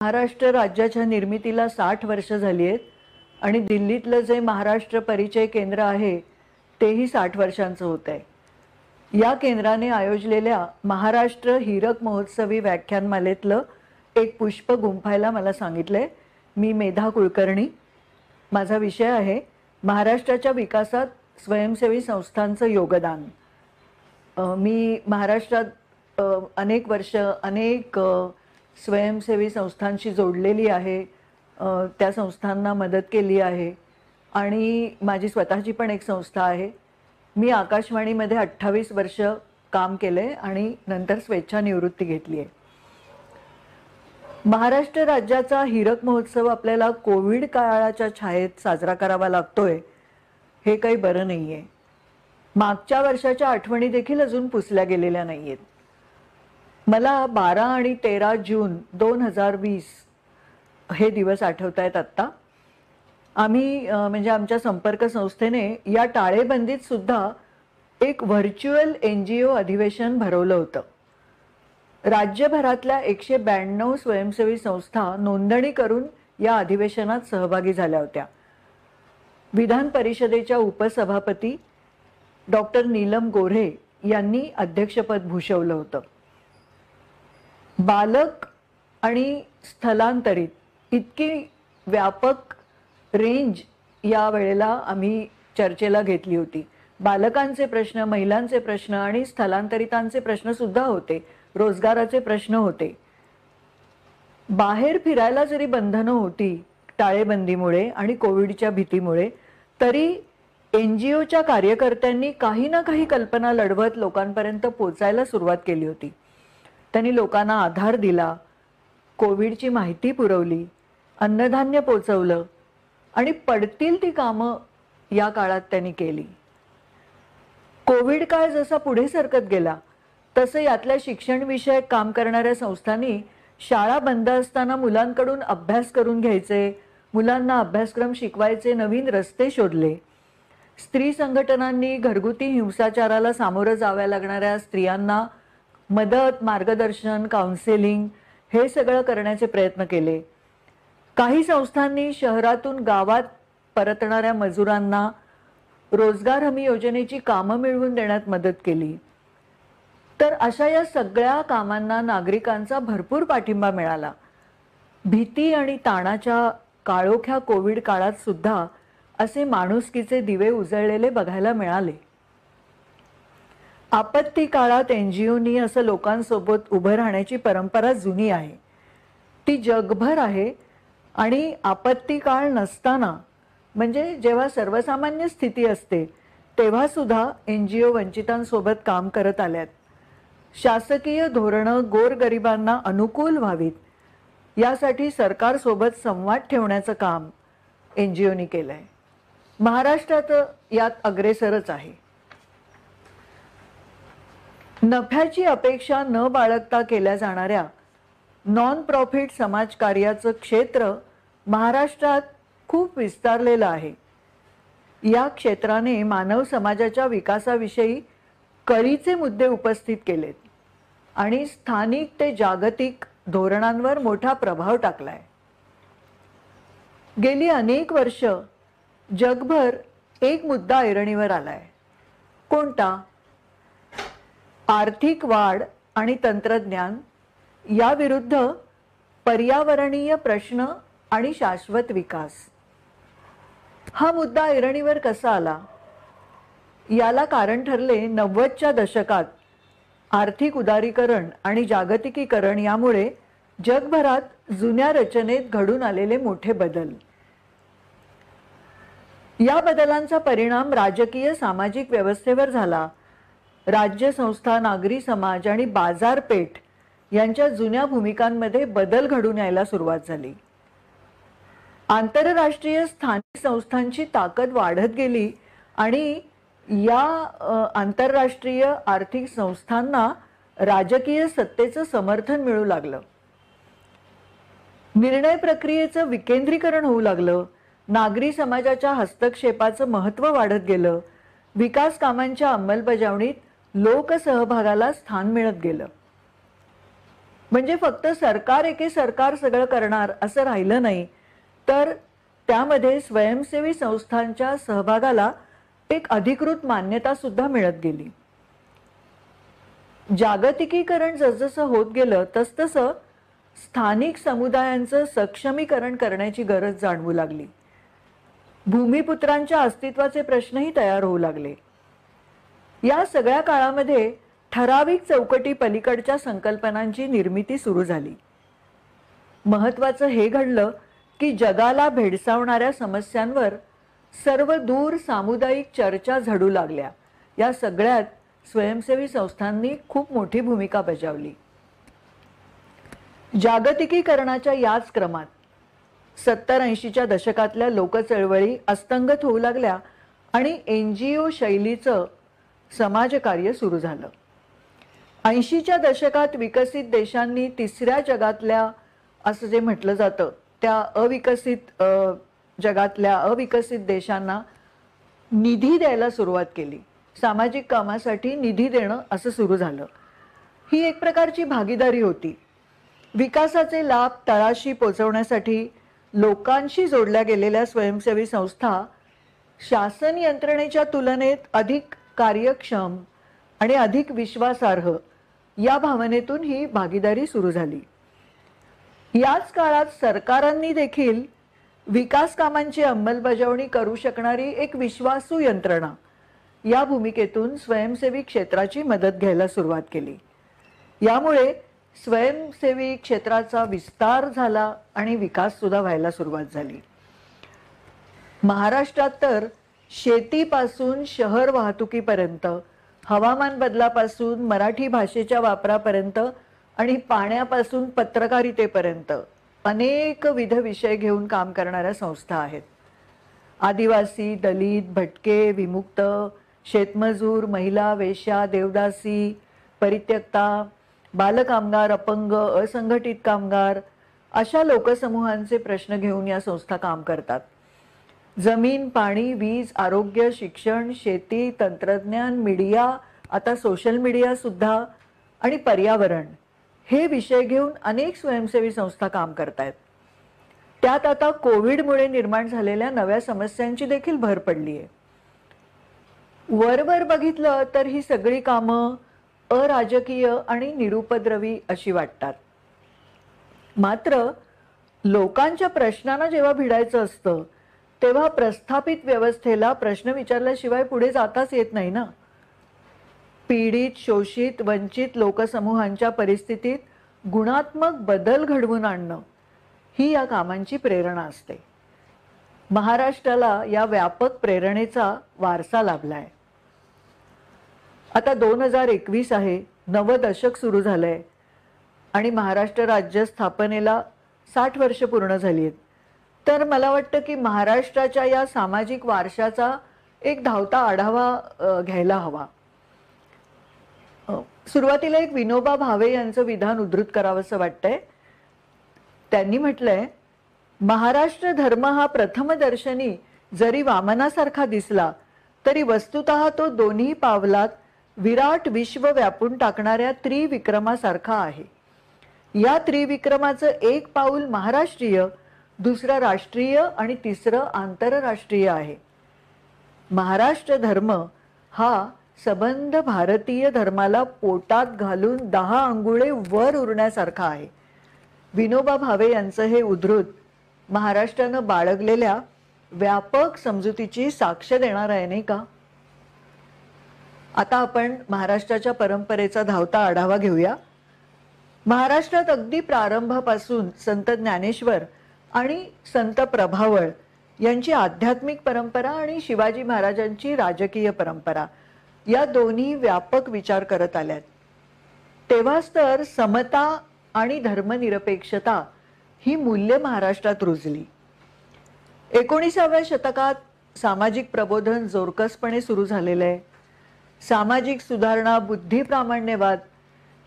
महाराष्ट्र राज्याच्या निर्मितीला साठ वर्ष झाली आहेत आणि दिल्लीतलं जे महाराष्ट्र परिचय केंद्र आहे तेही साठ वर्षांचं होत आहे. या केंद्राने आयोजलेल्या महाराष्ट्र हिरक महोत्सवी व्याख्यानमालेतलं एक पुष्प गुंफायला मला सांगितलंय. मी मेधा कुलकर्णी. माझा विषय आहे महाराष्ट्राच्या विकासात स्वयंसेवी संस्थांचं योगदान. मी महाराष्ट्रात अनेक वर्ष अनेक स्वयंसेवी संस्थांशी जोडलेली आहे त्या संस्थांना मदत केली आहे आणि माझी स्वतःची पण एक संस्था आहे. मी आकाशवाणीमध्ये अठ्ठावीस वर्ष काम केलं आहे आणि नंतर स्वेच्छानिवृत्ती घेतली आहे. महाराष्ट्र राज्याचा हिरक महोत्सव आपल्याला कोविड काळाच्या छायेत साजरा करावा लागतोय हे काही बरं नाही आहे मागच्या वर्षाच्या आठवणी देखील अजून पुसल्या गेलेल्या नाही आहेत मला बारा आणि तेरा जून दोन हजार वीस हे दिवस आठवत आहेत आत्ता. आम्ही म्हणजे आमच्या संपर्क संस्थेने या टाळेबंदीत सुद्धा एक व्हर्च्युअल एन जी ओ अधिवेशन भरवलं होतं. राज्यभरातल्या एकशे ब्याण्णव स्वयंसेवी संस्था नोंदणी करून या अधिवेशनात सहभागी झाल्या होत्या. विधान परिषदेच्या उपसभापती डॉक्टर नीलम गोऱ्हे यांनी अध्यक्षपद भूषवलं होतं. बालक आणि स्थलांतरित. इतकी व्यापक रेंज या वेळेला आम्ही चर्चेला घेतली होती. बालकांचे प्रश्न महिलांचे प्रश्न आणि स्थलांतरितांचे प्रश्न सुद्धा होते. रोजगाराचे प्रश्न होते. बाहेर फिरायला जरी बंधनं होती टाळेबंदीमुळे आणि कोविडच्या भीतीमुळे तरी एन जी ओच्या कार्यकर्त्यांनी काही ना काही कल्पना लढवत लोकांपर्यंत पोचायला सुरुवात केली होती. त्यांनी लोकांना आधार दिला कोविडची माहिती पुरवली अन्नधान्य पोचवलं आणि पडतील ती कामं या काळात त्यांनी केली. कोविड काळ जसा पुढे सरकत गेला तसं यातल्या शिक्षणविषयक काम करणाऱ्या संस्थांनी शाळा बंद असताना मुलांकडून अभ्यास करून घ्यायचे मुलांना अभ्यासक्रम शिकवायचे नवीन रस्ते शोधले. स्त्री संघटनांनी घरगुती हिंसाचाराला सामोरं जाव्या लागणाऱ्या स्त्रियांना मदत मार्गदर्शन काउन्सिलिंग हे सगळं करण्याचे प्रयत्न केले. काही संस्थांनी शहरातून गावात परतणाऱ्या मजुरांना रोजगार हमी योजनेची कामं मिळवून देण्यात मदत केली. तर अशा या सगळ्या कामांना नागरिकांचा भरपूर पाठिंबा मिळाला. भीती आणि ताणाच्या काळोख्या कोविड काळात सुद्धा असे माणुसकीचे दिवे उजळलेले बघायला मिळाले. आपत्ती काळात एन जी ओनी असं लोकांसोबत उभं राहण्याची परंपरा जुनी आहे. ती जगभर आहे आणि आपत्ती काळ नसताना म्हणजे जेव्हा सर्वसामान्य स्थिती असते तेव्हासुद्धा एन जी ओ वंचितांसोबत काम करत आल्यात. शासकीय धोरणं गोरगरिबांना अनुकूल व्हावीत यासाठी सरकारसोबत संवाद ठेवण्याचं काम एन जी ओनी केलं आहे महाराष्ट्रात यात अग्रेसरच आहे. नफ्याची अपेक्षा न बाळगता केल्या जाणाऱ्या नॉन प्रॉफिट समाजकार्याचं क्षेत्र महाराष्ट्रात खूप विस्तारलेलं आहे. या क्षेत्राने मानव समाजाच्या विकासाविषयी कळीचे मुद्दे उपस्थित केलेत आणि स्थानिक ते जागतिक धोरणांवर मोठा प्रभाव टाकलाय. गेली अनेक वर्ष जगभर एक मुद्दा ऐरणीवर आलाय. कोणता? आर्थिक वाढ आणि तंत्रज्ञान याविरुद्ध पर्यावरणीय प्रश्न आणि शाश्वत विकास. हा मुद्दा ऐरणीवर कसा आला? याला कारण ठरले नव्वदच्या दशकात आर्थिक उदारीकरण आणि जागतिकीकरण यामुळे जगभरात जुन्या रचनेत घडून आलेले मोठे बदल. या बदलांचा परिणाम राजकीय सामाजिक व्यवस्थेवर झाला. राज्य संस्था नागरी समाज आणि बाजारपेठ यांच्या जुन्या भूमिकांमध्ये बदल घडून यायला सुरुवात झाली. आंतरराष्ट्रीय स्थानिक संस्थांची ताकद वाढत गेली आणि या आंतरराष्ट्रीय आर्थिक संस्थांना राजकीय सत्तेचं समर्थन मिळू लागलं. निर्णय प्रक्रियेचं विकेंद्रीकरण होऊ लागलं. नागरी समाजाच्या हस्तक्षेपाचं महत्त्व वाढत गेलं. विकास कामांच्या अंमलबजावणीत लोकसहभागाला स्थान मिळत गेलं. म्हणजे फक्त सरकार एके सरकार सगळं करणार असं राहिलं नाही तर त्यामध्ये स्वयंसेवी संस्थांच्या सहभागाला एक अधिकृत मान्यता सुद्धा मिळत गेली. जागतिकीकरण जसजसं होत गेलं तसतसं स्थानिक समुदायांचं सक्षमीकरण करण्याची गरज जाणवू लागली. भूमिपुत्रांच्या अस्तित्वाचे प्रश्नही तयार होऊ लागले. या सगळ्या काळामध्ये ठराविक चौकटी पलीकडच्या संकल्पनांची निर्मिती सुरू झाली. महत्वाचं हे घडलं की जगाला भेडसावणाऱ्या समस्यांवर सर्व दूर सामुदायिक चर्चा झडू लागल्या. या सगळ्यात स्वयंसेवी संस्थांनी खूप मोठी भूमिका बजावली. जागतिकीकरणाच्या याच क्रमात सत्तर ऐंशीच्या दशकातल्या लोकचळवळी अस्तंगत होऊ लागल्या आणि एन जी ओ शैलीचं समाजकार्य सुरू झालं. ऐंशीच्या दशकात विकसित देशांनी तिसऱ्या जगातल्या असं जे म्हटलं जातं त्या अविकसित जगातल्या अविकसित देशांना निधी द्यायला सुरुवात केली. सामाजिक कामासाठी निधी देणं असं सुरू झालं. ही एक प्रकारची भागीदारी होती. विकासाचे लाभ तळाशी पोचवण्यासाठी लोकांशी जोडल्या गेलेल्या स्वयंसेवी संस्था शासन यंत्रणेच्या तुलनेत अधिक कार्यक्षम आणि अधिक विश्वासार्ह या भावनेतून ही भागीदारी सुरू झाली. याच काळात सरकारांनी देखील विकास कामांची अंमलबजावणी करू शकणारी एक विश्वासू यंत्रणा या भूमिकेतून स्वयंसेवी क्षेत्राची मदत घ्यायला सुरुवात केली. यामुळे स्वयंसेवी क्षेत्राचा विस्तार झाला आणि विकास सुद्धा व्हायला सुरुवात झाली. महाराष्ट्रात तर शेतीपासून शहर वाहतुकीपर्यंत हवामान बदलापासून मराठी भाषेच्या वापरापर्यंत आणि पाण्यापासून पत्रकारितेपर्यंत अनेक विध विषय घेऊन काम करणाऱ्या संस्था आहेत. आदिवासी दलित भटके विमुक्त शेतमजूर महिला वेश्या देवदासी परित्यक्ता बालकामगार अपंग असंघटित कामगार अशा लोकसमूहांचे प्रश्न घेऊन या संस्था काम करतात. जमीन पाणी वीज आरोग्य शिक्षण शेती तंत्रज्ञान मीडिया आता सोशल मीडिया सुद्धा आणि पर्यावरण हे विषय घेऊन अनेक स्वयंसेवी संस्था काम करतायत. त्यात आता कोविडमुळे निर्माण झालेल्या नव्या समस्यांची देखील भर पडली आहे वरवर बघितलं तर ही सगळी कामं अराजकीय आणि निरुपद्रवी अशी वाटतात. मात्र लोकांच्या प्रश्नांना जेव्हा भिडायचं असतं तेव्हा प्रस्थापित व्यवस्थेला प्रश्न विचारल्याशिवाय पुढे जाताच येत नाही ना? पीडित शोषित वंचित लोकसमूहांच्या परिस्थितीत गुणात्मक बदल घडवून आणणं ही या कामांची प्रेरणा असते. महाराष्ट्राला या व्यापक प्रेरणेचा वारसा लाभलाय. आता दोन हजार एकवीस आहे नवं दशक सुरू झालंय आणि महाराष्ट्र राज्य स्थापनेला साठ वर्ष पूर्ण झाली आहेत. तर मला वाटतं की महाराष्ट्राच्या या सामाजिक वारशाचा एक धावता आढावा घ्यायला हवा. सुरुवातीला एक विनोबा भावे यांचं विधान उद्धृत करावंसं वाटतंय. त्यांनी म्हटलंय महाराष्ट्र धर्म हा प्रथमदर्शनी जरी वामनासारखा दिसला तरी वस्तुत तो दोन्ही पावलात विराट विश्व व्यापून टाकणाऱ्या त्रिविक्रमासारखा आहे. या त्रिविक्रमाचं एक पाऊल महाराष्ट्रीय दुसरं राष्ट्रीय आणि तिसरं आंतरराष्ट्रीय आहे. महाराष्ट्र धर्म हा सबंध भारतीय धर्माला पोटात घालून दहा अंगुळे वर उरण्यासारखा आहे. विनोबा भावे यांचं हे उद्धृत महाराष्ट्रानं बाळगलेल्या व्यापक समजुतीची साक्ष देणार आहे नाही का? आता आपण महाराष्ट्राच्या परंपरेचा धावता आढावा घेऊया. महाराष्ट्रात अगदी प्रारंभापासून संत ज्ञानेश्वर आणि संत प्रभावळ यांची आध्यात्मिक परंपरा आणि शिवाजी महाराजांची राजकीय परंपरा या दोन्ही व्यापक विचार करत आल्यात. तेव्हाच तर समता आणि धर्मनिरपेक्षता ही मूल्य महाराष्ट्रात रुजली. एकोणीसाव्या शतकात सामाजिक प्रबोधन जोरकसपणे सुरू झालेलं आहे सामाजिक सुधारणा बुद्धी प्रामाण्यवाद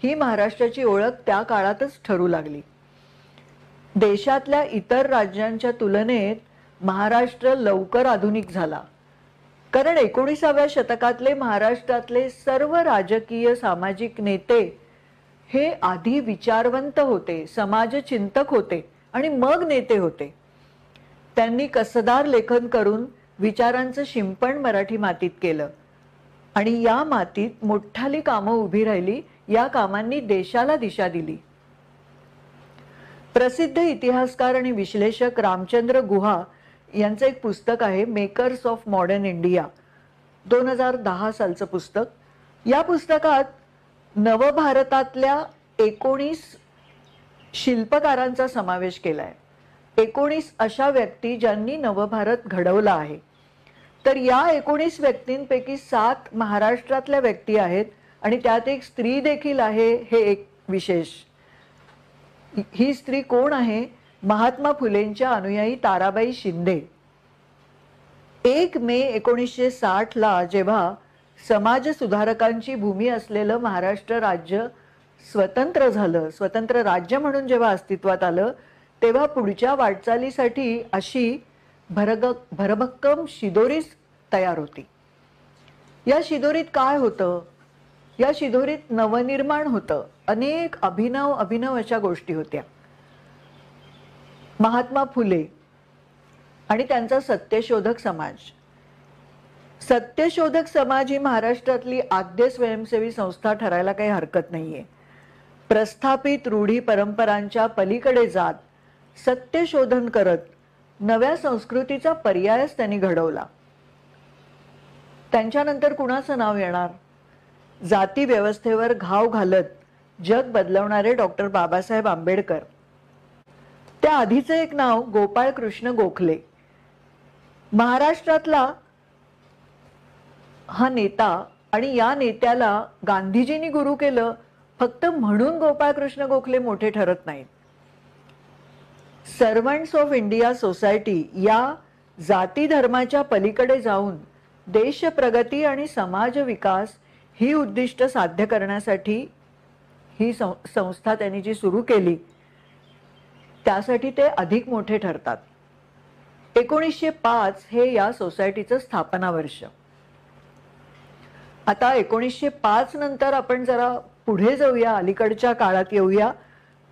ही महाराष्ट्राची ओळख त्या काळातच ठरू लागली. देशातल्या इतर राज्यांच्या तुलनेत महाराष्ट्र लवकर आधुनिक झाला. कारण एकोणीसाव्या शतकातले महाराष्ट्रातले सर्व राजकीय सामाजिक नेते हे आधी विचारवंत होते समाजचिंतक होते आणि मग नेते होते. त्यांनी कसदार लेखन करून विचारांचं शिंपण मराठी मातीत केलं. आणि या मातीत मोठाली कामं उभी राहिली या कामांनी देशाला दिशा दिली. प्रसिद्ध इतिहासकार आणि विश्लेषक रामचंद्र गुहा यांचं एक पुस्तक आहे मेकर्स ऑफ मॉडर्न इंडिया दोन हजार दहा सालचं पुस्तक. या पुस्तकात नवभारतातल्या एकोणीस शिल्पकारांचा समावेश केला आहे एकोणीस अशा व्यक्ती ज्यांनी नवभारत घडवला आहे. तर या एकोणीस व्यक्तींपैकी सात महाराष्ट्रातल्या व्यक्ती आहेत आणि त्यात एक स्त्री देखील आहे हे एक विशेष. ही स्त्री कोण आहे? महात्मा फुलेंच्या अनुयायी ताराबाई शिंदे. एक मे एकोणीसशे साठला जेव्हा समाज सुधारकांची भूमी असलेलं महाराष्ट्र राज्य स्वतंत्र झालं स्वतंत्र राज्य म्हणून जेव्हा अस्तित्वात आलं तेव्हा पुढच्या वाटचालीसाठी अशी भरग भरभक्कम शिदोरीच तयार होती. या शिदोरीत काय होतं? या शिदोरीत नवनिर्माण होतं. अनेक अभिनव अभिनव अशा गोष्टी होत्या. महात्मा फुले आणि त्यांचा सत्यशोधक समाज. सत्यशोधक समाज ही महाराष्ट्रातली आद्य स्वयंसेवी संस्था ठरायला काही हरकत नाहीये. प्रस्थापित रूढी परंपरांच्या पलीकडे जात सत्यशोधन करत नव्या संस्कृतीचा पर्यायच त्यांनी घडवला. त्यांच्यानंतर कुणाचं नाव येणार? जाती व्यवस्थेवर घाव घालत जग बदलवणारे डॉक्टर बाबासाहेब आंबेडकर. त्या आधीचं एक नाव गोपाळ कृष्ण गोखले. महाराष्ट्रातला हा नेता आणि या नेत्याला गांधीजींनी गुरु केलं फक्त म्हणून गोपाळकृष्ण गोखले मोठे ठरत नाहीत. सर्वंट्स ऑफ इंडिया सोसायटी या जाती धर्माच्या पलीकडे जाऊन देश प्रगती आणि समाज विकास ही उद्दिष्ट साध्य करण्यासाठी ही संस्था त्यांनी जी सुरू केली त्यासाठी ते अधिक मोठे ठरतात. एकोणीसशे पाच हे या सोसायटीचं स्थापना वर्ष. आता एकोणीसशे पाच नंतर आपण जरा पुढे जाऊया अलीकडच्या काळात येऊया.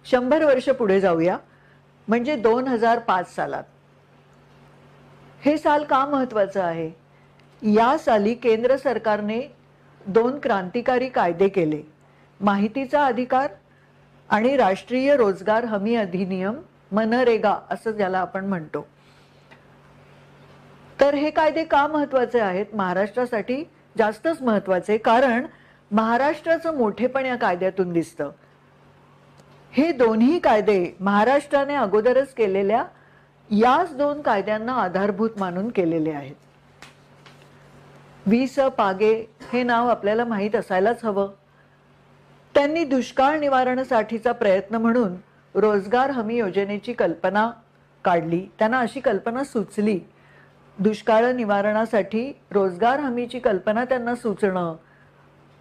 शंभर वर्ष पुढे जाऊया. म्हणजे दोन हजार पाच सालात. हे साल का महत्वाचं आहे? या साली केंद्र सरकारने दोन क्रांतिकारी कायदे केले. माहितीचा अधिकार आणि राष्ट्रीय रोजगार हमी अधिनियम मनरेगा असं ज्याला आपण म्हणतो. तर हे कायदे का महत्त्वाचे आहेत? महाराष्ट्रासाठी जास्तच महत्त्वाचे कारण महाराष्ट्राचं मोठेपण या कायद्यातून दिसतं. हे दोन्ही कायदे महाराष्ट्राने अगोदरच केलेल्या याच दोन कायद्यांना आधारभूत मानून केलेले आहेत. वी स पागे हे नाव आपल्याला माहीत असायलाच हवं. त्यांनी दुष्काळ निवारणासाठीचा प्रयत्न म्हणून रोजगार हमी योजनेची कल्पना काढली. त्यांना अशी कल्पना सुचली. दुष्काळ निवारणासाठी रोजगार हमीची कल्पना त्यांना सुचणं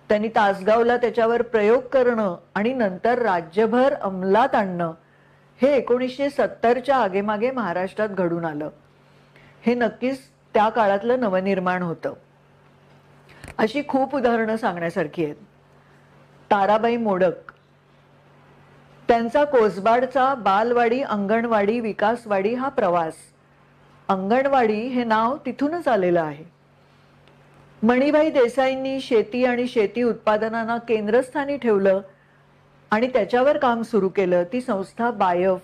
त्यांनी तासगावला त्याच्यावर प्रयोग करणं आणि नंतर राज्यभर अंमलात आणणं हे एकोणीसशे सत्तरच्या आगेमागे महाराष्ट्रात घडून आलं. हे नक्कीच त्या काळातलं नवनिर्माण होतं. अशी खूप उदाहरणं सांगण्यासारखी आहेत. ताराबाई मोडक. त्यांचा कोसबाडचा बालवाडी अंगणवाडी विकासवाडी हा प्रवास. अंगणवाडी हे नाव तिथूनच आलेलं आहे. मणिभाई देसाईंनी शेती आणि शेती उत्पादनांना केंद्रस्थानी ठेवलं आणि त्याच्यावर काम सुरू केलं ती संस्था बायफ.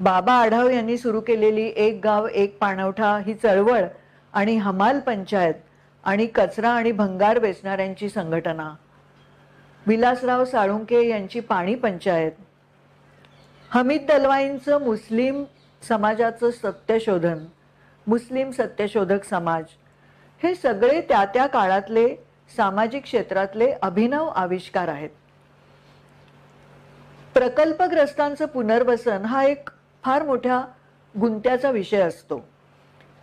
बाबा आढाव यांनी सुरू केलेली एक गाव एक पाणवठा ही चळवळ आणि हमाल पंचायत आणि कचरा आणि भंगार वेचणाऱ्यांची संघटना. विलासराव साळुंके यांची पाणी पंचायत. हमीद दलवाईंचं मुस्लिम समाजाचं सत्यशोधन मुस्लिम सत्यशोधक समाज. हे सगळे त्या त्या काळातले सामाजिक क्षेत्रातले अभिनव आविष्कार आहेत. प्रकल्पग्रस्तांचं पुनर्वसन हा एक फार मोठ्या गुंत्याचा विषय असतो.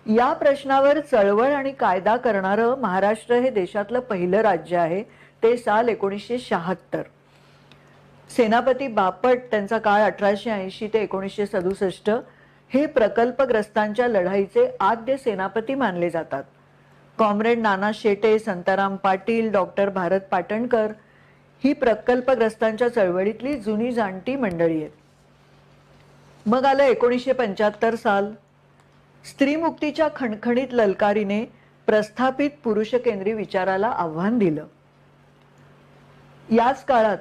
या प्रश्नावर चळवळ आणि कायदा करणारं महाराष्ट्र हे देशातलं पहिलं राज्य आहे. ते साल एकोणीसशे शहात्तर. सेनापती बापट त्यांचा काळ अठराशे ऐंशी ते एकोणीसशे सदुसष्ट. हे प्रकल्पग्रस्तांच्या लढाईचे आद्य सेनापती मानले जातात. कॉम्रेड नाना शेटे संताराम पाटील डॉक्टर भारत पाटणकर ही प्रकल्पग्रस्तांच्या चळवळीतली जुनी जाणती मंडळी आहेत. मग आलं एकोणीसशे पंच्याहत्तर साल. स्त्रीमुक्तीच्या खणखणीत ललकारीने प्रस्थापित पुरुषकेंद्री विचाराला आव्हान दिलं. याच काळात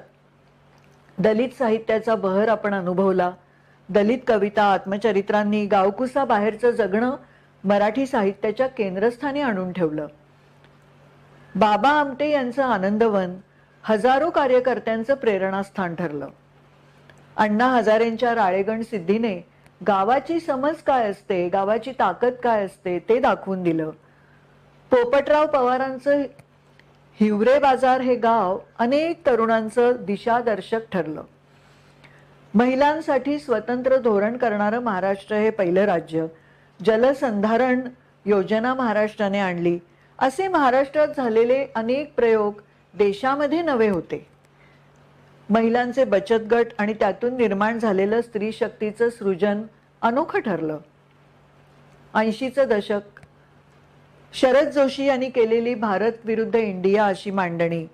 दलित साहित्याचा बहर आपण अनुभवला. दलित कविता आत्मचरित्रांनी गावकुसा बाहेरचं जगणं मराठी साहित्याच्या केंद्रस्थानी आणून ठेवलं. बाबा आमटे यांचं आनंदवन हजारो कार्यकर्त्यांचं प्रेरणास्थान ठरलं. अण्णा हजारेंच्या राळेगण सिद्धीने गावाची समज काय असते गावाची ताकद काय असते ते दाखवून दिलं. पोपटराव पवारांचं हिवरे बाजार हे गाव अनेक तरुणांचं दिशादर्शक ठरलं. महिलांसाठी स्वतंत्र धोरण करणारं महाराष्ट्र हे पहिलं राज्य. जलसंधारण योजना महाराष्ट्राने आणली. असे महाराष्ट्रात झालेले अनेक प्रयोग देशामध्ये नवे होते. महिलांचे बचत गट आणि त्यातून निर्माण झालेलं स्त्री शक्तीचं सृजन अनोखं ठरलं. ऐंशीचं दशक शरद जोशी यांनी केलेली भारत विरुद्ध इंडिया अशी मांडणी.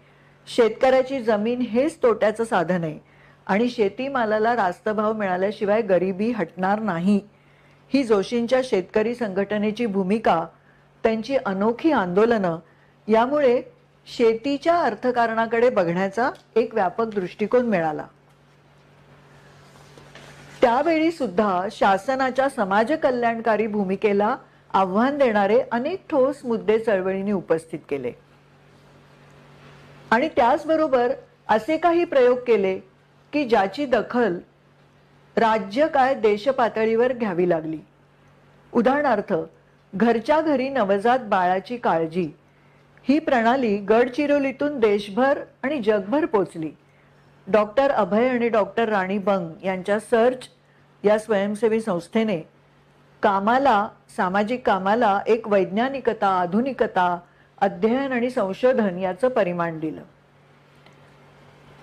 शेतकऱ्याची जमीन हेच तोट्याचं साधन आहे. आणि शेतीमालाला रास्त भाव मिळाल्याशिवाय गरिबी हटणार नाही. ही जोशींच्या शेतकरी संघटनेची भूमिका त्यांची अनोखी आंदोलनं यामुळे शेतीच्या अर्थकारणाकडे बघण्याचा एक व्यापक दृष्टिकोन मिळाला. त्यावेळी सुद्धा शासनाच्या समाज कल्याणकारी भूमिकेला आव्हान देणारे अनेक ठोस मुद्दे चळवळीने उपस्थित केले. आणि त्याचबरोबर असे काही प्रयोग केले की ज्याची दखल राज्य काय देश पातळीवर घ्यावी लागली. उदाहरणार्थ घरच्या घरी नवजात बाळाची काळजी ही प्रणाली गडचिरोलीतून देशभर आणि जगभर पोचली. डॉक्टर अभय आणि डॉक्टर राणी बंग यांच्या सर्च या स्वयंसेवी संस्थेने कामाला सामाजिक कामाला एक वैज्ञानिकता आधुनिकता अध्ययन आणि संशोधन याचं परिमाण दिलं.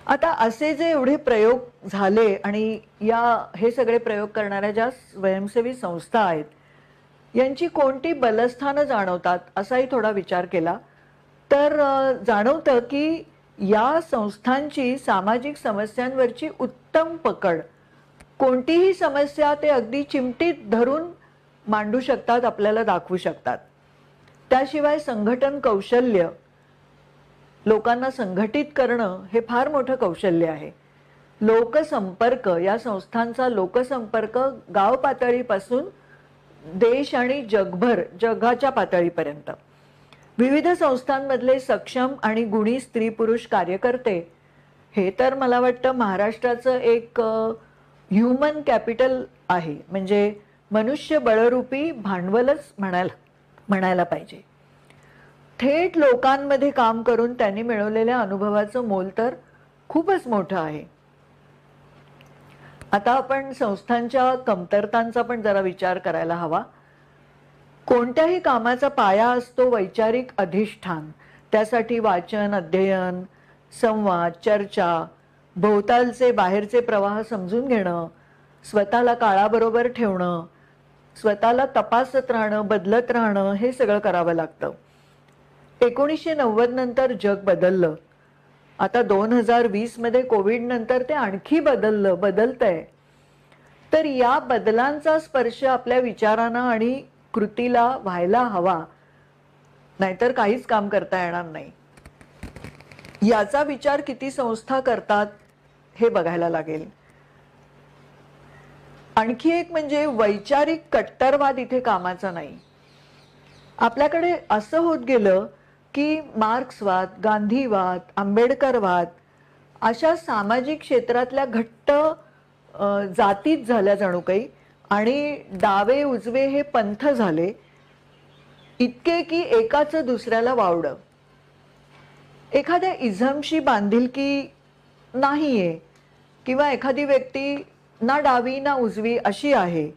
आता असे जे एवढे प्रयोग झाले आणि या हे सगळे प्रयोग करणाऱ्या ज्या स्वयंसेवी संस्था आहेत यांची कोणती बलस्थानं जाणवतात असाही थोडा विचार केला. तर जाणवतं की या संस्थांची सामाजिक समस्यांवरची उत्तम पकड कोणतीही समस्या ते अगदी चिमटीत धरून मांडू शकतात आपल्याला दाखवू शकतात. त्याशिवाय संघटन कौशल्य लोकांना संघटित करणं हे फार मोठं कौशल्य आहे. लोकसंपर्क या संस्थांचा लोकसंपर्क गाव पातळीपासून देश आणि जगभर जगाच्या पातळीपर्यंत. विविध संस्थांमधले सक्षम आणि गुणी स्त्री पुरुष कार्यकर्ते हे तर मला वाटतं महाराष्ट्राचं एक ह्युमन कॅपिटल आहे. म्हणजे मनुष्य बळरूपी भांडवलच म्हणायला म्हणायला पाहिजे. थेट लोकांमध्ये काम करून त्यांनी मिळवलेल्या अनुभवाचं मोल तर खूपच मोठं आहे. आता आपण संस्थांच्या कमतरतांचा पण जरा विचार करायला हवा. कोणत्याही कामाचा पाया असतो वैचारिक अधिष्ठान त्यासाठी वाचन अध्ययन संवाद चर्चा भोवतालचे बाहेरचे प्रवाह समजून घेणं स्वतःला काळाबरोबर ठेवणं स्वतःला तपासत राहणं बदलत राहणं हे सगळं करावं लागतं. एकोणीसशे नव्वद नंतर जग बदललं. आता दोन हजार वीसमध्ये कोविड नंतर ते आणखी बदललं बदलतंय. तर या बदलांचा स्पर्श आपल्या विचारांना आणि कृतीला व्हायला हवा. नाहीतर काहीच काम करता येणार नाही. याचा विचार किती संस्था करतात हे बघायला लागेल. आणखी एक म्हणजे वैचारिक कट्टरवाद इथे कामाचा नाही. आपल्याकडे असं होत गेलं की मार्क्सवाद गांधीवाद आंबेडकरवाद अशा सामाजिक क्षेत्रातल्या घट्ट जातीत झाल्या जणू काही आणि डावे उजवे हे पंथ झाले. इतके की एकाचं दुसऱ्याला वावडं. एखाद्या इझमशी बांधिलकी नाहीये किंवा एखादी व्यक्ती ना डावी ना उजवी अशी आहे.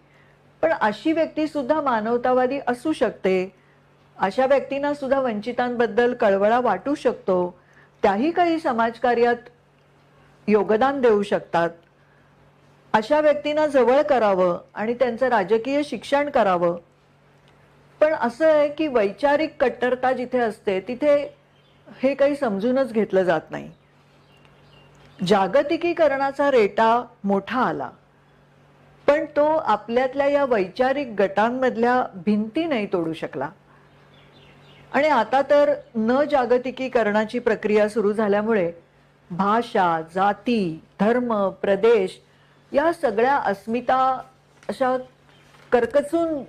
पण अशी व्यक्ती सुद्धा मानवतावादी असू शकते. अशा व्यक्तींना सुद्धा वंचितांबद्दल कळवळा वाटू शकतो. त्याही काही समाजकार्यात योगदान देऊ शकतात. अशा व्यक्तींना जवळ करावं आणि त्यांचं राजकीय शिक्षण करावं. पण असं आहे की वैचारिक कट्टरता जिथे असते तिथे हे काही समजूनच घेतलं जात नाही. जागतिकीकरणाचा रेटा मोठा आला. पण तो आपल्यातल्या या वैचारिक गटांमधल्या भिंती नाही तोडू शकला. आणि आता तर न जागतिकीकरणाची प्रक्रिया सुरू झाल्यामुळे भाषा जाती धर्म प्रदेश या सगळ्या अस्मिता अशा कर्कचून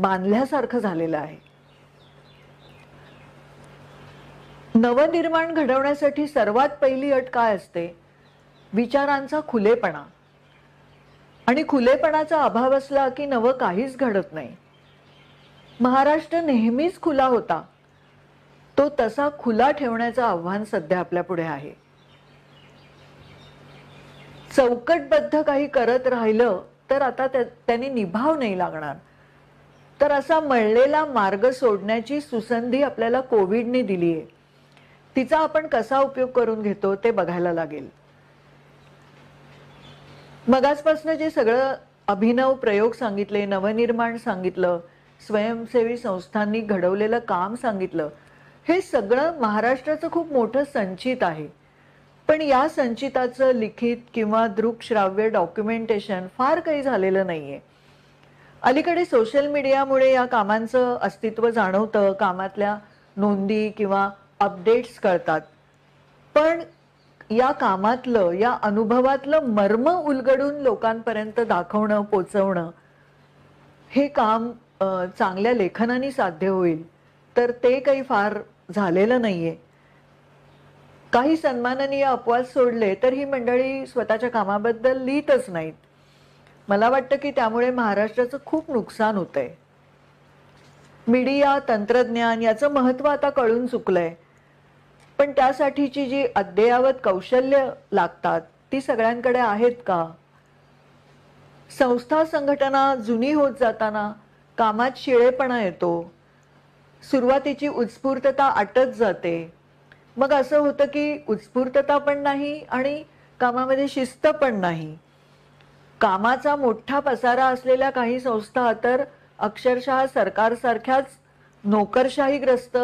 बांधल्यासारखं झालेलं आहे. नवनिर्माण घडवण्यासाठी सर्वात पहिली अट काय असते? विचारांचा खुलेपणा. आणि खुलेपणाचा अभाव असला की नवं काहीच घडत नाही. महाराष्ट्र नेहमीच खुला होता. तो तसा खुला ठेवण्याचं आव्हान सध्या आपल्या पुढे आहे. चौकटबद्ध काही करत राहिलं तर आता त्यांनी निभाव नाही लागणार. तर असा मळलेला मार्ग सोडण्याची सुसंधी आपल्याला कोविडने दिली आहे तिचा आपण कसा उपयोग करून घेतो ते बघायला लागेल. मगासपासून जे सगळं अभिनव प्रयोग सांगितले नवनिर्माण सांगितलं स्वयंसेवी संस्थांनी घडवलेलं काम सांगितलं हे सगळं महाराष्ट्राचं खूप मोठं संचित आहे. पण या संचिताचं लिखित किंवा दृकश्राव्य डॉक्युमेंटेशन फार काही झालेलं नाहीये. अलीकडे सोशल मीडियामुळे या कामांचं अस्तित्व जाणवतं कामातल्या नोंदी किंवा अपडेट्स कळतात. पण या कामातलं या अनुभवातलं मर्म उलगडून लोकांपर्यंत दाखवणं पोचवणं हे काम चांगल्या लेखनाने साध्य होईल तर ते काही फार झालेलं नाहीये. काही सन्माननीय अपवाद सोडले तर ही मंडळी स्वतःच्या कामाबद्दल लिहितच नाहीत. मला वाटतं की त्यामुळे महाराष्ट्राचं खूप नुकसान होतंय. मीडिया तंत्रज्ञान याचं महत्त्व आता कळून चुकलंय. पण त्यासाठीची जी अद्ययावत कौशल्य लागतात ती सगळ्यांकडे आहेत का? संस्था संघटना जुनी होत जाताना कामात शिळेपणा येतो. सुरुवातीची उत्स्फूर्तता आटत जाते. मग असं होतं की उत्स्फूर्तता पण नाही आणि कामामध्ये शिस्त पण नाही. कामाचा मोठा पसारा असलेल्या काही संस्था तर अक्षरशः सरकारसारख्याच नोकरशाहीग्रस्त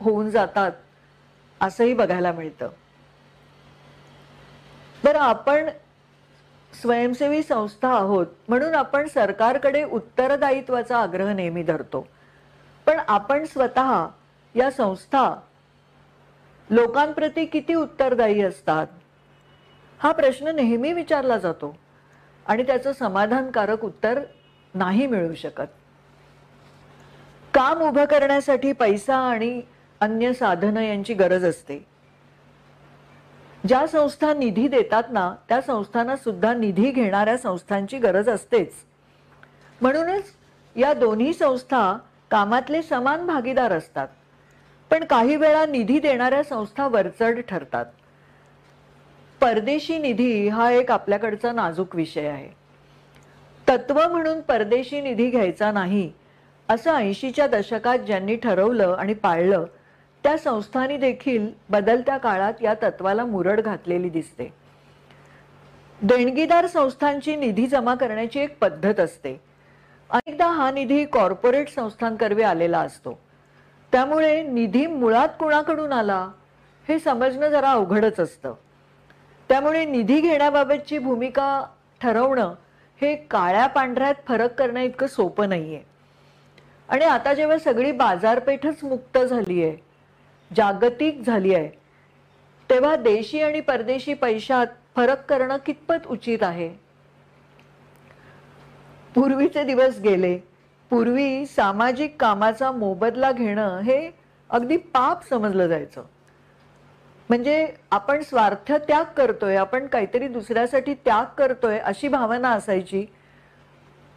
होऊन जातात. असंही बघायला मिळतं. बरं आपण स्वयंसेवी संस्था आहोत म्हणून आपण सरकारकडे उत्तरदायित्वाचा आग्रह नेहमी धरतो. पण आपण स्वतः या संस्था लोकांप्रती किती उत्तरदायी असतात? हा प्रश्न नेहमी विचारला जातो आणि त्याचं समाधानकारक उत्तर नाही मिळू शकत. काम उभं करण्यासाठी पैसा आणि अन्य साधनं यांची गरज असते. ज्या संस्था निधी देतात ना त्या संस्थांना सुद्धा निधी घेणाऱ्या संस्थांची गरज असतेच. म्हणूनच या दोन्ही संस्था कामातले समान भागीदार असतात. पण काही वेळा निधी देणाऱ्या संस्था वरचढ ठरतात. परदेशी निधी हा एक आपल्याकडचा नाजूक विषय आहे. तत्व म्हणून परदेशी निधी घ्यायचा नाही असं ऐंशीच्या दशकात ज्यांनी ठरवलं आणि पाळलं त्या संस्थांनी देखील बदलत्या काळात या तत्वाला मुरड घातलेली दिसते. देणगीदार संस्थांची निधी जमा करण्याची एक पद्धत असते. अनेकदा हा निधी कॉर्पोरेट संस्थांकरवी आलेला असतो. त्यामुळे निधी मुळात कुणाकडून आला हे समजणं जरा अवघडच असतं. त्यामुळे निधी घेण्याबाबतची भूमिका ठरवणं हे काळ्या पांढऱ्यात फरक करणं इतकं सोपं नाहीये. आणि आता जेव्हा सगळी बाजारपेठच मुक्त झाली आहे जागतिक झाली आहे. तेव्हा देशी आणि परदेशी पैशात फरक करणं कितपत उचित आहे? पूर्वीचे दिवस गेले. पूर्वी सामाजिक कामाचा मोबदला घेणं हे अगदी पाप समजलं जायचं. म्हणजे आपण स्वार्थ त्याग करतोय आपण काहीतरी दुसऱ्यासाठी त्याग करतोय अशी भावना असायची.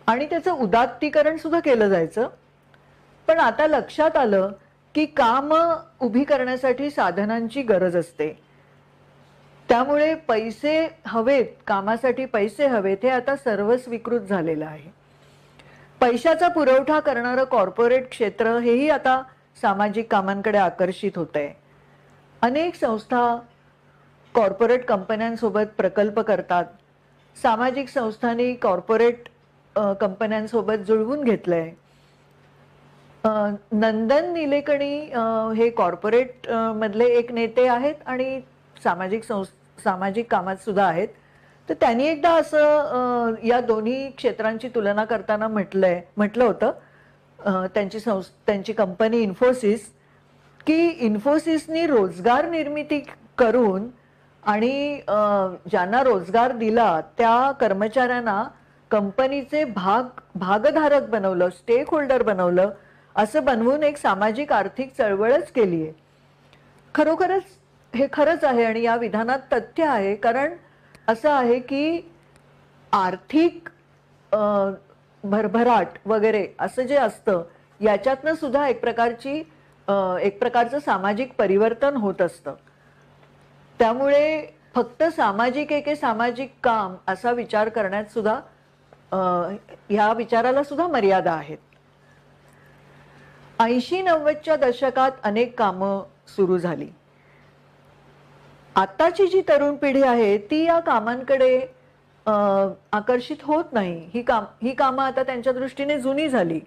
आणि त्याचं उदात्तीकरण सुद्धा केलं जायचं. पण आता लक्षात आलं की काम उभी करण्यासाठी साधनांची गरज असते. त्यामुळे पैसे हवेत कामासाठी पैसे हवेत हे आता सर्व स्वीकृत झालेलं आहे. पैशाचा पुरवठा करणारं कॉर्पोरेट क्षेत्र हेही आता सामाजिक कामांकडे आकर्षित होत आहे अनेक संस्था कॉर्पोरेट कंपन्यांसोबत प्रकल्प करतात. सामाजिक संस्थांनी कॉर्पोरेट कंपन्यांसोबत जुळवून घेतलं आहे नंदन निलेकणी हे कॉर्पोरेट मधले एक नेते आहेत आणि सामाजिक सामाजिक कामात सुद्धा आहेत. तर त्यांनी एकदा असं या दोन्ही क्षेत्रांची तुलना करताना म्हटलंय म्हटलं होतं. त्यांची संस् त्यांची कंपनी इन्फोसिस की इन्फोसिसनी रोजगार निर्मिती करून आणि ज्यांना रोजगार दिला त्या कर्मचाऱ्यांना कंपनीचे भाग भागधारक बनवलं स्टेक होल्डर बनवलं असं बनवून एक सामाजिक आर्थिक चळवळच केली आहे. खरोखरच हे खरंच आहे आणि या विधानात तथ्य आहे. कारण असं आहे की आर्थिक भरभराट वगैरे असं जे असतं याच्यातनं सुद्धा एक प्रकारची एक प्रकारचं सामाजिक परिवर्तन होत असतं. त्यामुळे फक्त सामाजिक एके सामाजिक काम असा विचार करण्यात सुद्धा ह्या विचाराला सुद्धा मर्यादा आहेत. ऐंशी नव्वदच्या दशकात अनेक कामं सुरू झाली. आताची जी तरुण पिढी आहे ती या कामांकडे अं, आकर्षित होत नाही. ही काम ही कामं आता त्यांच्या दृष्टीने जुनी झाली.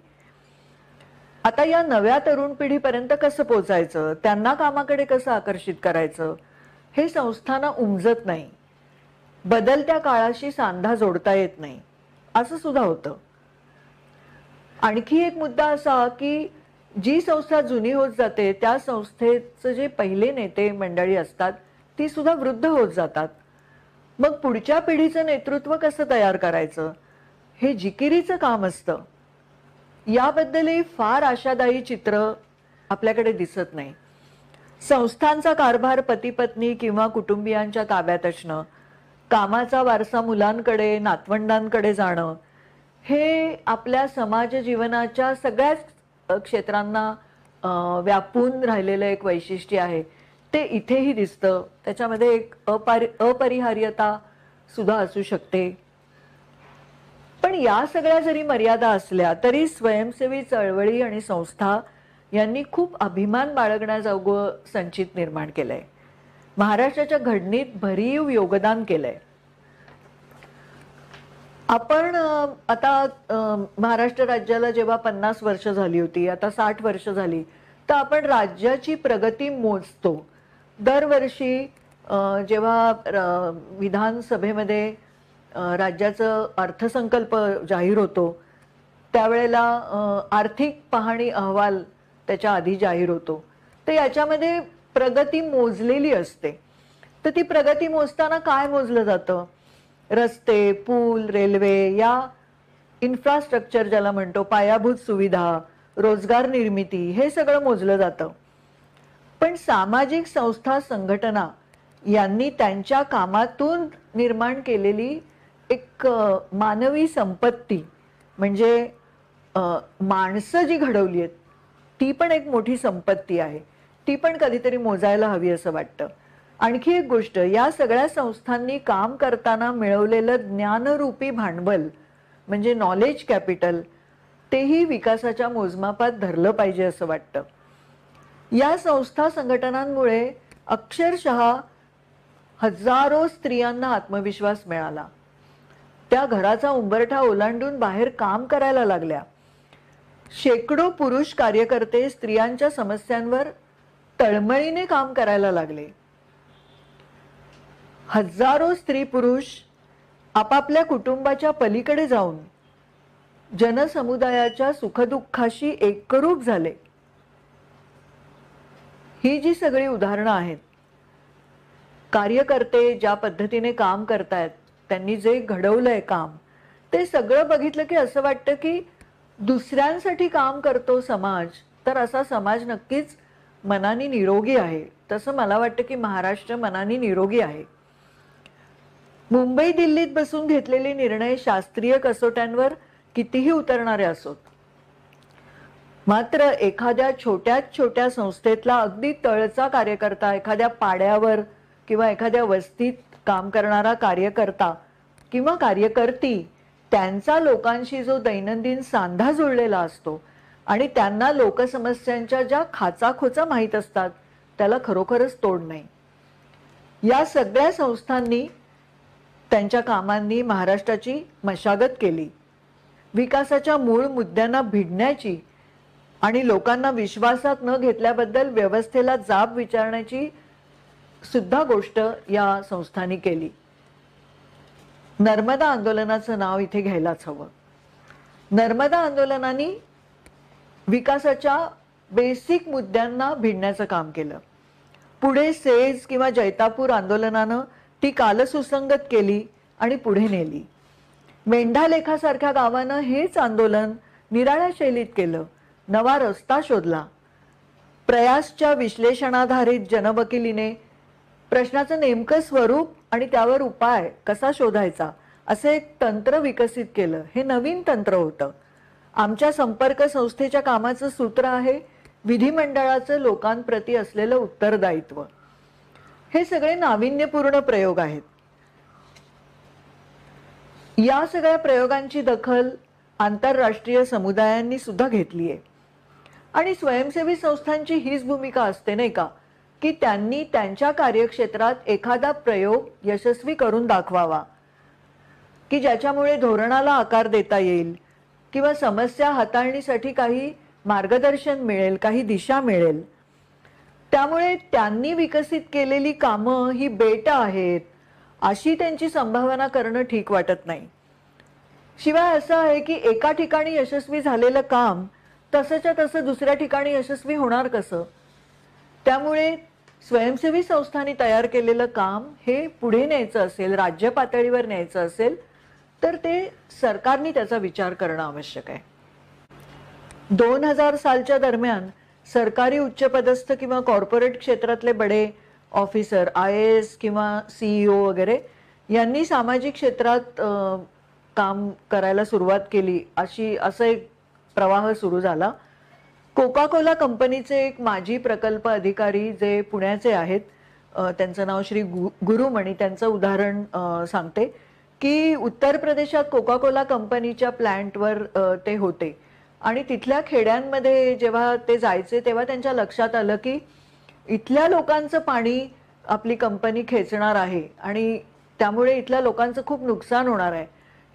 आता या नव्या तरुण पिढीपर्यंत कसं पोचायचं? त्यांना कामाकडे कसं आकर्षित करायचं? हे संस्थांना उमजत नाही. बदलत्या काळाशी सांधा जोडता येत नाही. असं सुद्धा होतं. आणखी एक मुद्दा असा की जी संस्था जुनी होत जाते त्या संस्थेचं जे पहिले नेते मंडळी असतात ती सुद्धा वृद्ध होत जातात. मग पुढच्या पिढीचं नेतृत्व कसं तयार करायचं? हे जिकिरीचं काम असतं. याबद्दलही फार आशादायी चित्र आपल्याकडे दिसत नाही. संस्थांचा कारभार पती पत्नी किंवा कुटुंबियांच्या ताब्यात असणं कामाचा वारसा मुलांकडे नातवंडांकडे जाणं हे आपल्या समाज जीवनाच्या सगळ्याच क्षेत्रांना व्यापून राहिलेलं एक वैशिष्ट्य आहे. ते इथेही दिसतं. त्याच्यामध्ये एक अपारि अपरिहार्यता सुद्धा असू शकते. पण या सगळ्या जरी मर्यादा असल्या तरी स्वयंसेवी चळवळी आणि संस्था यांनी खूप अभिमान बाळगण्याजोगं संचित निर्माण केलंय. महाराष्ट्राच्या घडणीत भरीव योगदान केलंय. आपण आता महाराष्ट्र राज्याला जेव्हा पन्नास वर्ष झाली होती आता साठ वर्ष झाली तर आपण राज्याची प्रगती मोजतो. दरवर्षी जेव्हा विधानसभेमध्ये राज्याचं अर्थसंकल्प जाहीर होतो त्यावेळेला आर्थिक पाहणी अहवाल त्याच्या आधी जाहीर होतो. तर याच्यामध्ये प्रगती मोजलेली असते. तर ती प्रगती मोजताना काय मोजलं जातं? रस्ते पूल रेल्वे या इन्फ्रास्ट्रक्चर ज्याला म्हणतो पायाभूत सुविधा रोजगार निर्मिती हे सगळं मोजलं जातं. पण सामाजिक संस्था संघटना यांनी त्यांच्या कामातून निर्माण केलेली एक मानवी संपत्ती म्हणजे माणसं जी घडवली आहेत ती पण एक मोठी संपत्ती आहे. ती पण कधीतरी मोजायला हवी असं वाटतं. आणखी एक गोष्ट या सगळ्या संस्थांनी काम करताना मिळवलेलं ज्ञानरूपी भांडवल म्हणजे नॉलेज कॅपिटल तेही विकासाच्या मोजमापात धरलं पाहिजे असं वाटतं. या संस्था संघटनांमुळे अक्षरशः हजारो स्त्रियांना आत्मविश्वास मिळाला. त्या घराचा उंबरठा ओलांडून बाहेर काम करायला लागल्या. शेकडो पुरुष कार्यकर्ते स्त्रियांच्या समस्यांवर तळमळीने काम करायला लागले. हजारो स्त्री पुरुष आपापल्या कुटुंबाच्या पलीकडे जाऊन जनसमुदायाच्या सुखदुःखाशी एकरूप झाले. ही जी सगळी उदाहरणं आहेत कार्यकर्ते ज्या पद्धतीने काम करतायत त्यांनी जे घडवलंय काम ते सगळं बघितलं की असं वाटतं की दुसऱ्यांसाठी काम करतो समाज तर असा समाज नक्कीच मनाने निरोगी आहे. तसं मला वाटतं की महाराष्ट्र मनाने निरोगी आहे. मुंबई दिल्लीत बसून घेतलेले निर्णय शास्त्रीय कसोट्यांवर कितीही उतरणारे असोत. मात्र एखाद्या छोट्यात छोट्या संस्थेतला अगदी तळचा कार्यकर्ता एखाद्या पाड्यावर किंवा एखाद्या वस्तीत काम करणारा कार्यकर्ता किंवा कार्यकर्ती त्यांचा लोकांशी जो दैनंदिन सांधा जुळलेला असतो आणि त्यांना लोकसमस्यांच्या ज्या खाचाखोचा माहीत असतात त्याला खरोखरच तोड नाही. या सगळ्या संस्थांनी त्यांच्या कामांनी महाराष्ट्राची मशागत केली. विकासाच्या मूळ मुद्द्यांना भिडण्याची आणि लोकांना विश्वासात न घेतल्याबद्दल व्यवस्थेला जाब विचारण्याची सुद्धा गोष्ट या संस्थांनी केली. नर्मदा आंदोलनाचं नाव इथे घ्यायलाच हवं. नर्मदा आंदोलनाने विकासाच्या बेसिक मुद्द्यांना भिडण्याचं काम केलं. पुढे सेज किंवा जैतापूर आंदोलनानं ती कालसुसंगत केली आणि पुढे नेली. मेंढालेखासारख्या गावानं हेच आंदोलन निराळ्या शैलीत केलं. नवा रस्ता शोधला. प्रयासच्या विश्लेषणाधारित जनवकिलीने प्रश्नाचं नेमकं स्वरूप आणि त्यावर उपाय कसा शोधायचा असं एक तंत्र विकसित केलं. हे नवीन तंत्र होतं. आमच्या संपर्क संस्थेच्या कामाचं सूत्र आहे विधिमंडळाचं लोकांप्रती असलेलं उत्तरदायित्व. हे सगळे नाविन्यपूर्ण प्रयोग आहेत. या सगळ्या प्रयोगांची दखल आंतरराष्ट्रीय समुदायांनी सुद्धा घेतली आहे. आणि स्वयंसेवी संस्थांची हीच भूमिका असते नाही का? की त्यांनी त्यांच्या कार्यक्षेत्रात एखादा प्रयोग यशस्वी करून दाखवावा. की ज्याच्यामुळे धोरणाला आकार देता येईल किंवा समस्या हाताळणीसाठी काही मार्गदर्शन मिळेल काही दिशा मिळेल. त्यामुळे त्यांनी विकसित केलेली कामं ही बेट आहेत अशी त्यांची संभावना करणं ठीक वाटत नाही. शिवाय असं आहे की एका ठिकाणी यशस्वी झालेलं काम तसंच्या तसं दुसऱ्या ठिकाणी यशस्वी होणार कसं? त्यामुळे स्वयंसेवी संस्थांनी तयार केलेलं काम हे पुढे न्यायचं असेल राज्य पातळीवर न्यायचं असेल तर ते सरकारने त्याचा विचार करणं आवश्यक आहे. दोन हजार सालच्या दरम्यान सरकारी उच्चपदस्थ किंवा कॉर्पोरेट क्षेत्रातले बडे ऑफिसर आय ए एस किंवा सीईओ वगैरे यांनी सामाजिक क्षेत्रात काम करायला सुरुवात केली. अशी असं एक प्रवाह सुरू झाला. कोका कोला कंपनीचे एक माजी प्रकल्प अधिकारी जे पुण्याचे आहेत त्यांचं नाव श्री गु गुरुमणी त्यांचं उदाहरण सांगते की उत्तर प्रदेशात कोका कोला कंपनीच्या प्लॅन्टवर ते होते. आणि तिथल्या खेड्यांमध्ये जेव्हा ते जायचे तेव्हा त्यांच्या लक्षात आलं की इथल्या लोकांचं पाणी आपली कंपनी खेचणार आहे आणि त्यामुळे इथल्या लोकांचं खूप नुकसान होणार आहे.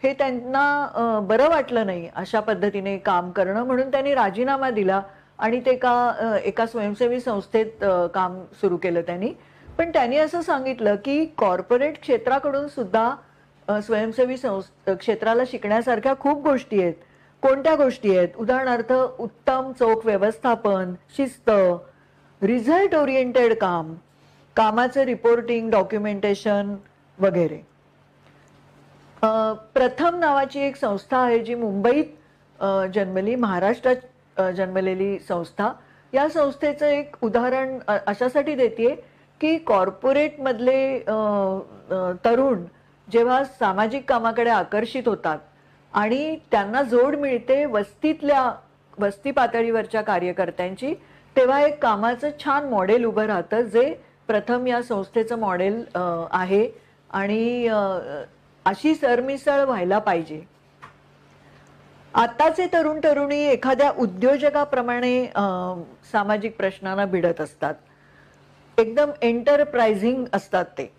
हे त्यांना बरं वाटलं नाही अशा पद्धतीने काम करणं म्हणून त्यांनी राजीनामा दिला आणि ते का एका स्वयंसेवी संस्थेत काम सुरू केलं त्यांनी. पण त्यांनी असं सांगितलं की कॉर्पोरेट क्षेत्राकडून सुद्धा स्वयंसेवी संस्थ क्षेत्राला शिकण्यासारख्या खूप गोष्टी आहेत. कोणत्या गोष्टी आहेत? उदाहरणार्थ उत्तम चोख व्यवस्थापन शिस्त रिझल्ट ओरिएंटेड काम कामाचं रिपोर्टिंग डॉक्युमेंटेशन वगैरे. प्रथम नावाची एक संस्था आहे जी मुंबईत जन्मली महाराष्ट्रात जन्मलेली संस्था. या संस्थेचं एक उदाहरण अशासाठी देते की कॉर्पोरेटमधले तरुण जेव्हा सामाजिक कामाकडे आकर्षित होतात आणि त्यांना जोड मिळते वस्तीतल्या वस्ती पातळीवरच्या कार्यकर्त्यांची तेव्हा एक कामाचं छान मॉडेल उभं राहतं जे प्रथम या संस्थेचं मॉडेल आहे. आणि अशी सरमिसळ व्हायला पाहिजे. आताचे तरुण तरुणी एखाद्या उद्योजकाप्रमाणे सामाजिक प्रश्नांना भिडत असतात. एकदम एंटरप्राइझिंग असतात ते.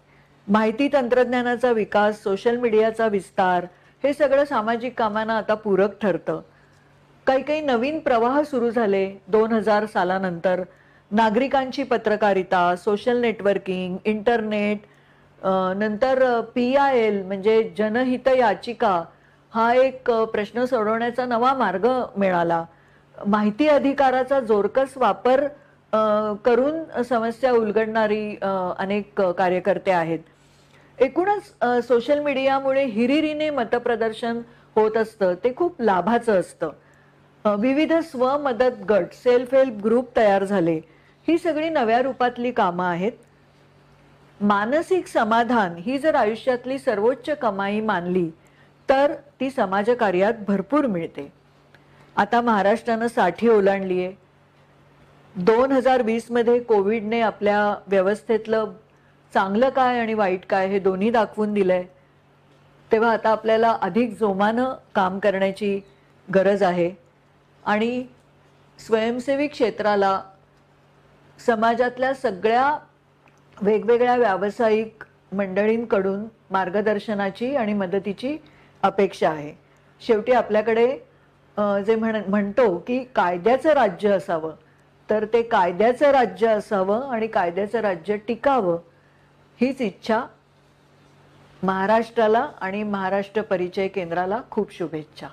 माहिती तंत्रज्ञानाचा विकास सोशल मीडियाचा विस्तार हे सगळं सामाजिक कामांना आता पूरक ठरतं. काही काही नवीन प्रवाह सुरू झाले दोन हजार सालानंतर. नागरिकांची पत्रकारिता सोशल नेटवर्किंग इंटरनेट नंतर पी आय एल म्हणजे जनहित याचिका हा एक प्रश्न सोडवण्याचा नवा मार्ग मिळाला. माहिती अधिकाराचा जोरकस वापर करून समस्या उलगडणारी अनेक कार्यकर्ते आहेत. एकूणच सोशल मीडियामुळे हिरिरीने मतप्रदर्शन होत असतं. ते खूप लाभाचं असतं. विविध स्वमदत गट सेल्फ हेल्प ग्रुप तयार झाले. ही सगळी नव्या रूपातली कामं आहेत. मानसिक समाधान ही जर आयुष्यातली सर्वोच्च कमाई मानली तर ती समाजकार्यात भरपूर मिळते. आता महाराष्ट्रानं साठी ओलांडली आहे दोन हजार वीसमध्ये कोविडने आपल्या व्यवस्थेतलं चांगलं काय आणि वाईट काय हे दोन्ही दाखवून दिलंय. तेव्हा आता आपल्याला अधिक जोमानं काम करण्याची गरज आहे. आणि स्वयंसेवी क्षेत्राला समाजातल्या सगळ्या वेगवेगळ्या व्यावसायिक मंडळींकडून मार्गदर्शनाची आणि मदतीची अपेक्षा आहे. शेवटी आपल्याकडे जे म्हण म्हणतो की कायद्याचं राज्य असावं तर ते कायद्याचं राज्य असावं आणि कायद्याचं राज्य टिकावं. हीच इच्छा महाराष्ट्राला आणि महाराष्ट्र परिचय केंद्राला खूप शुभेच्छा.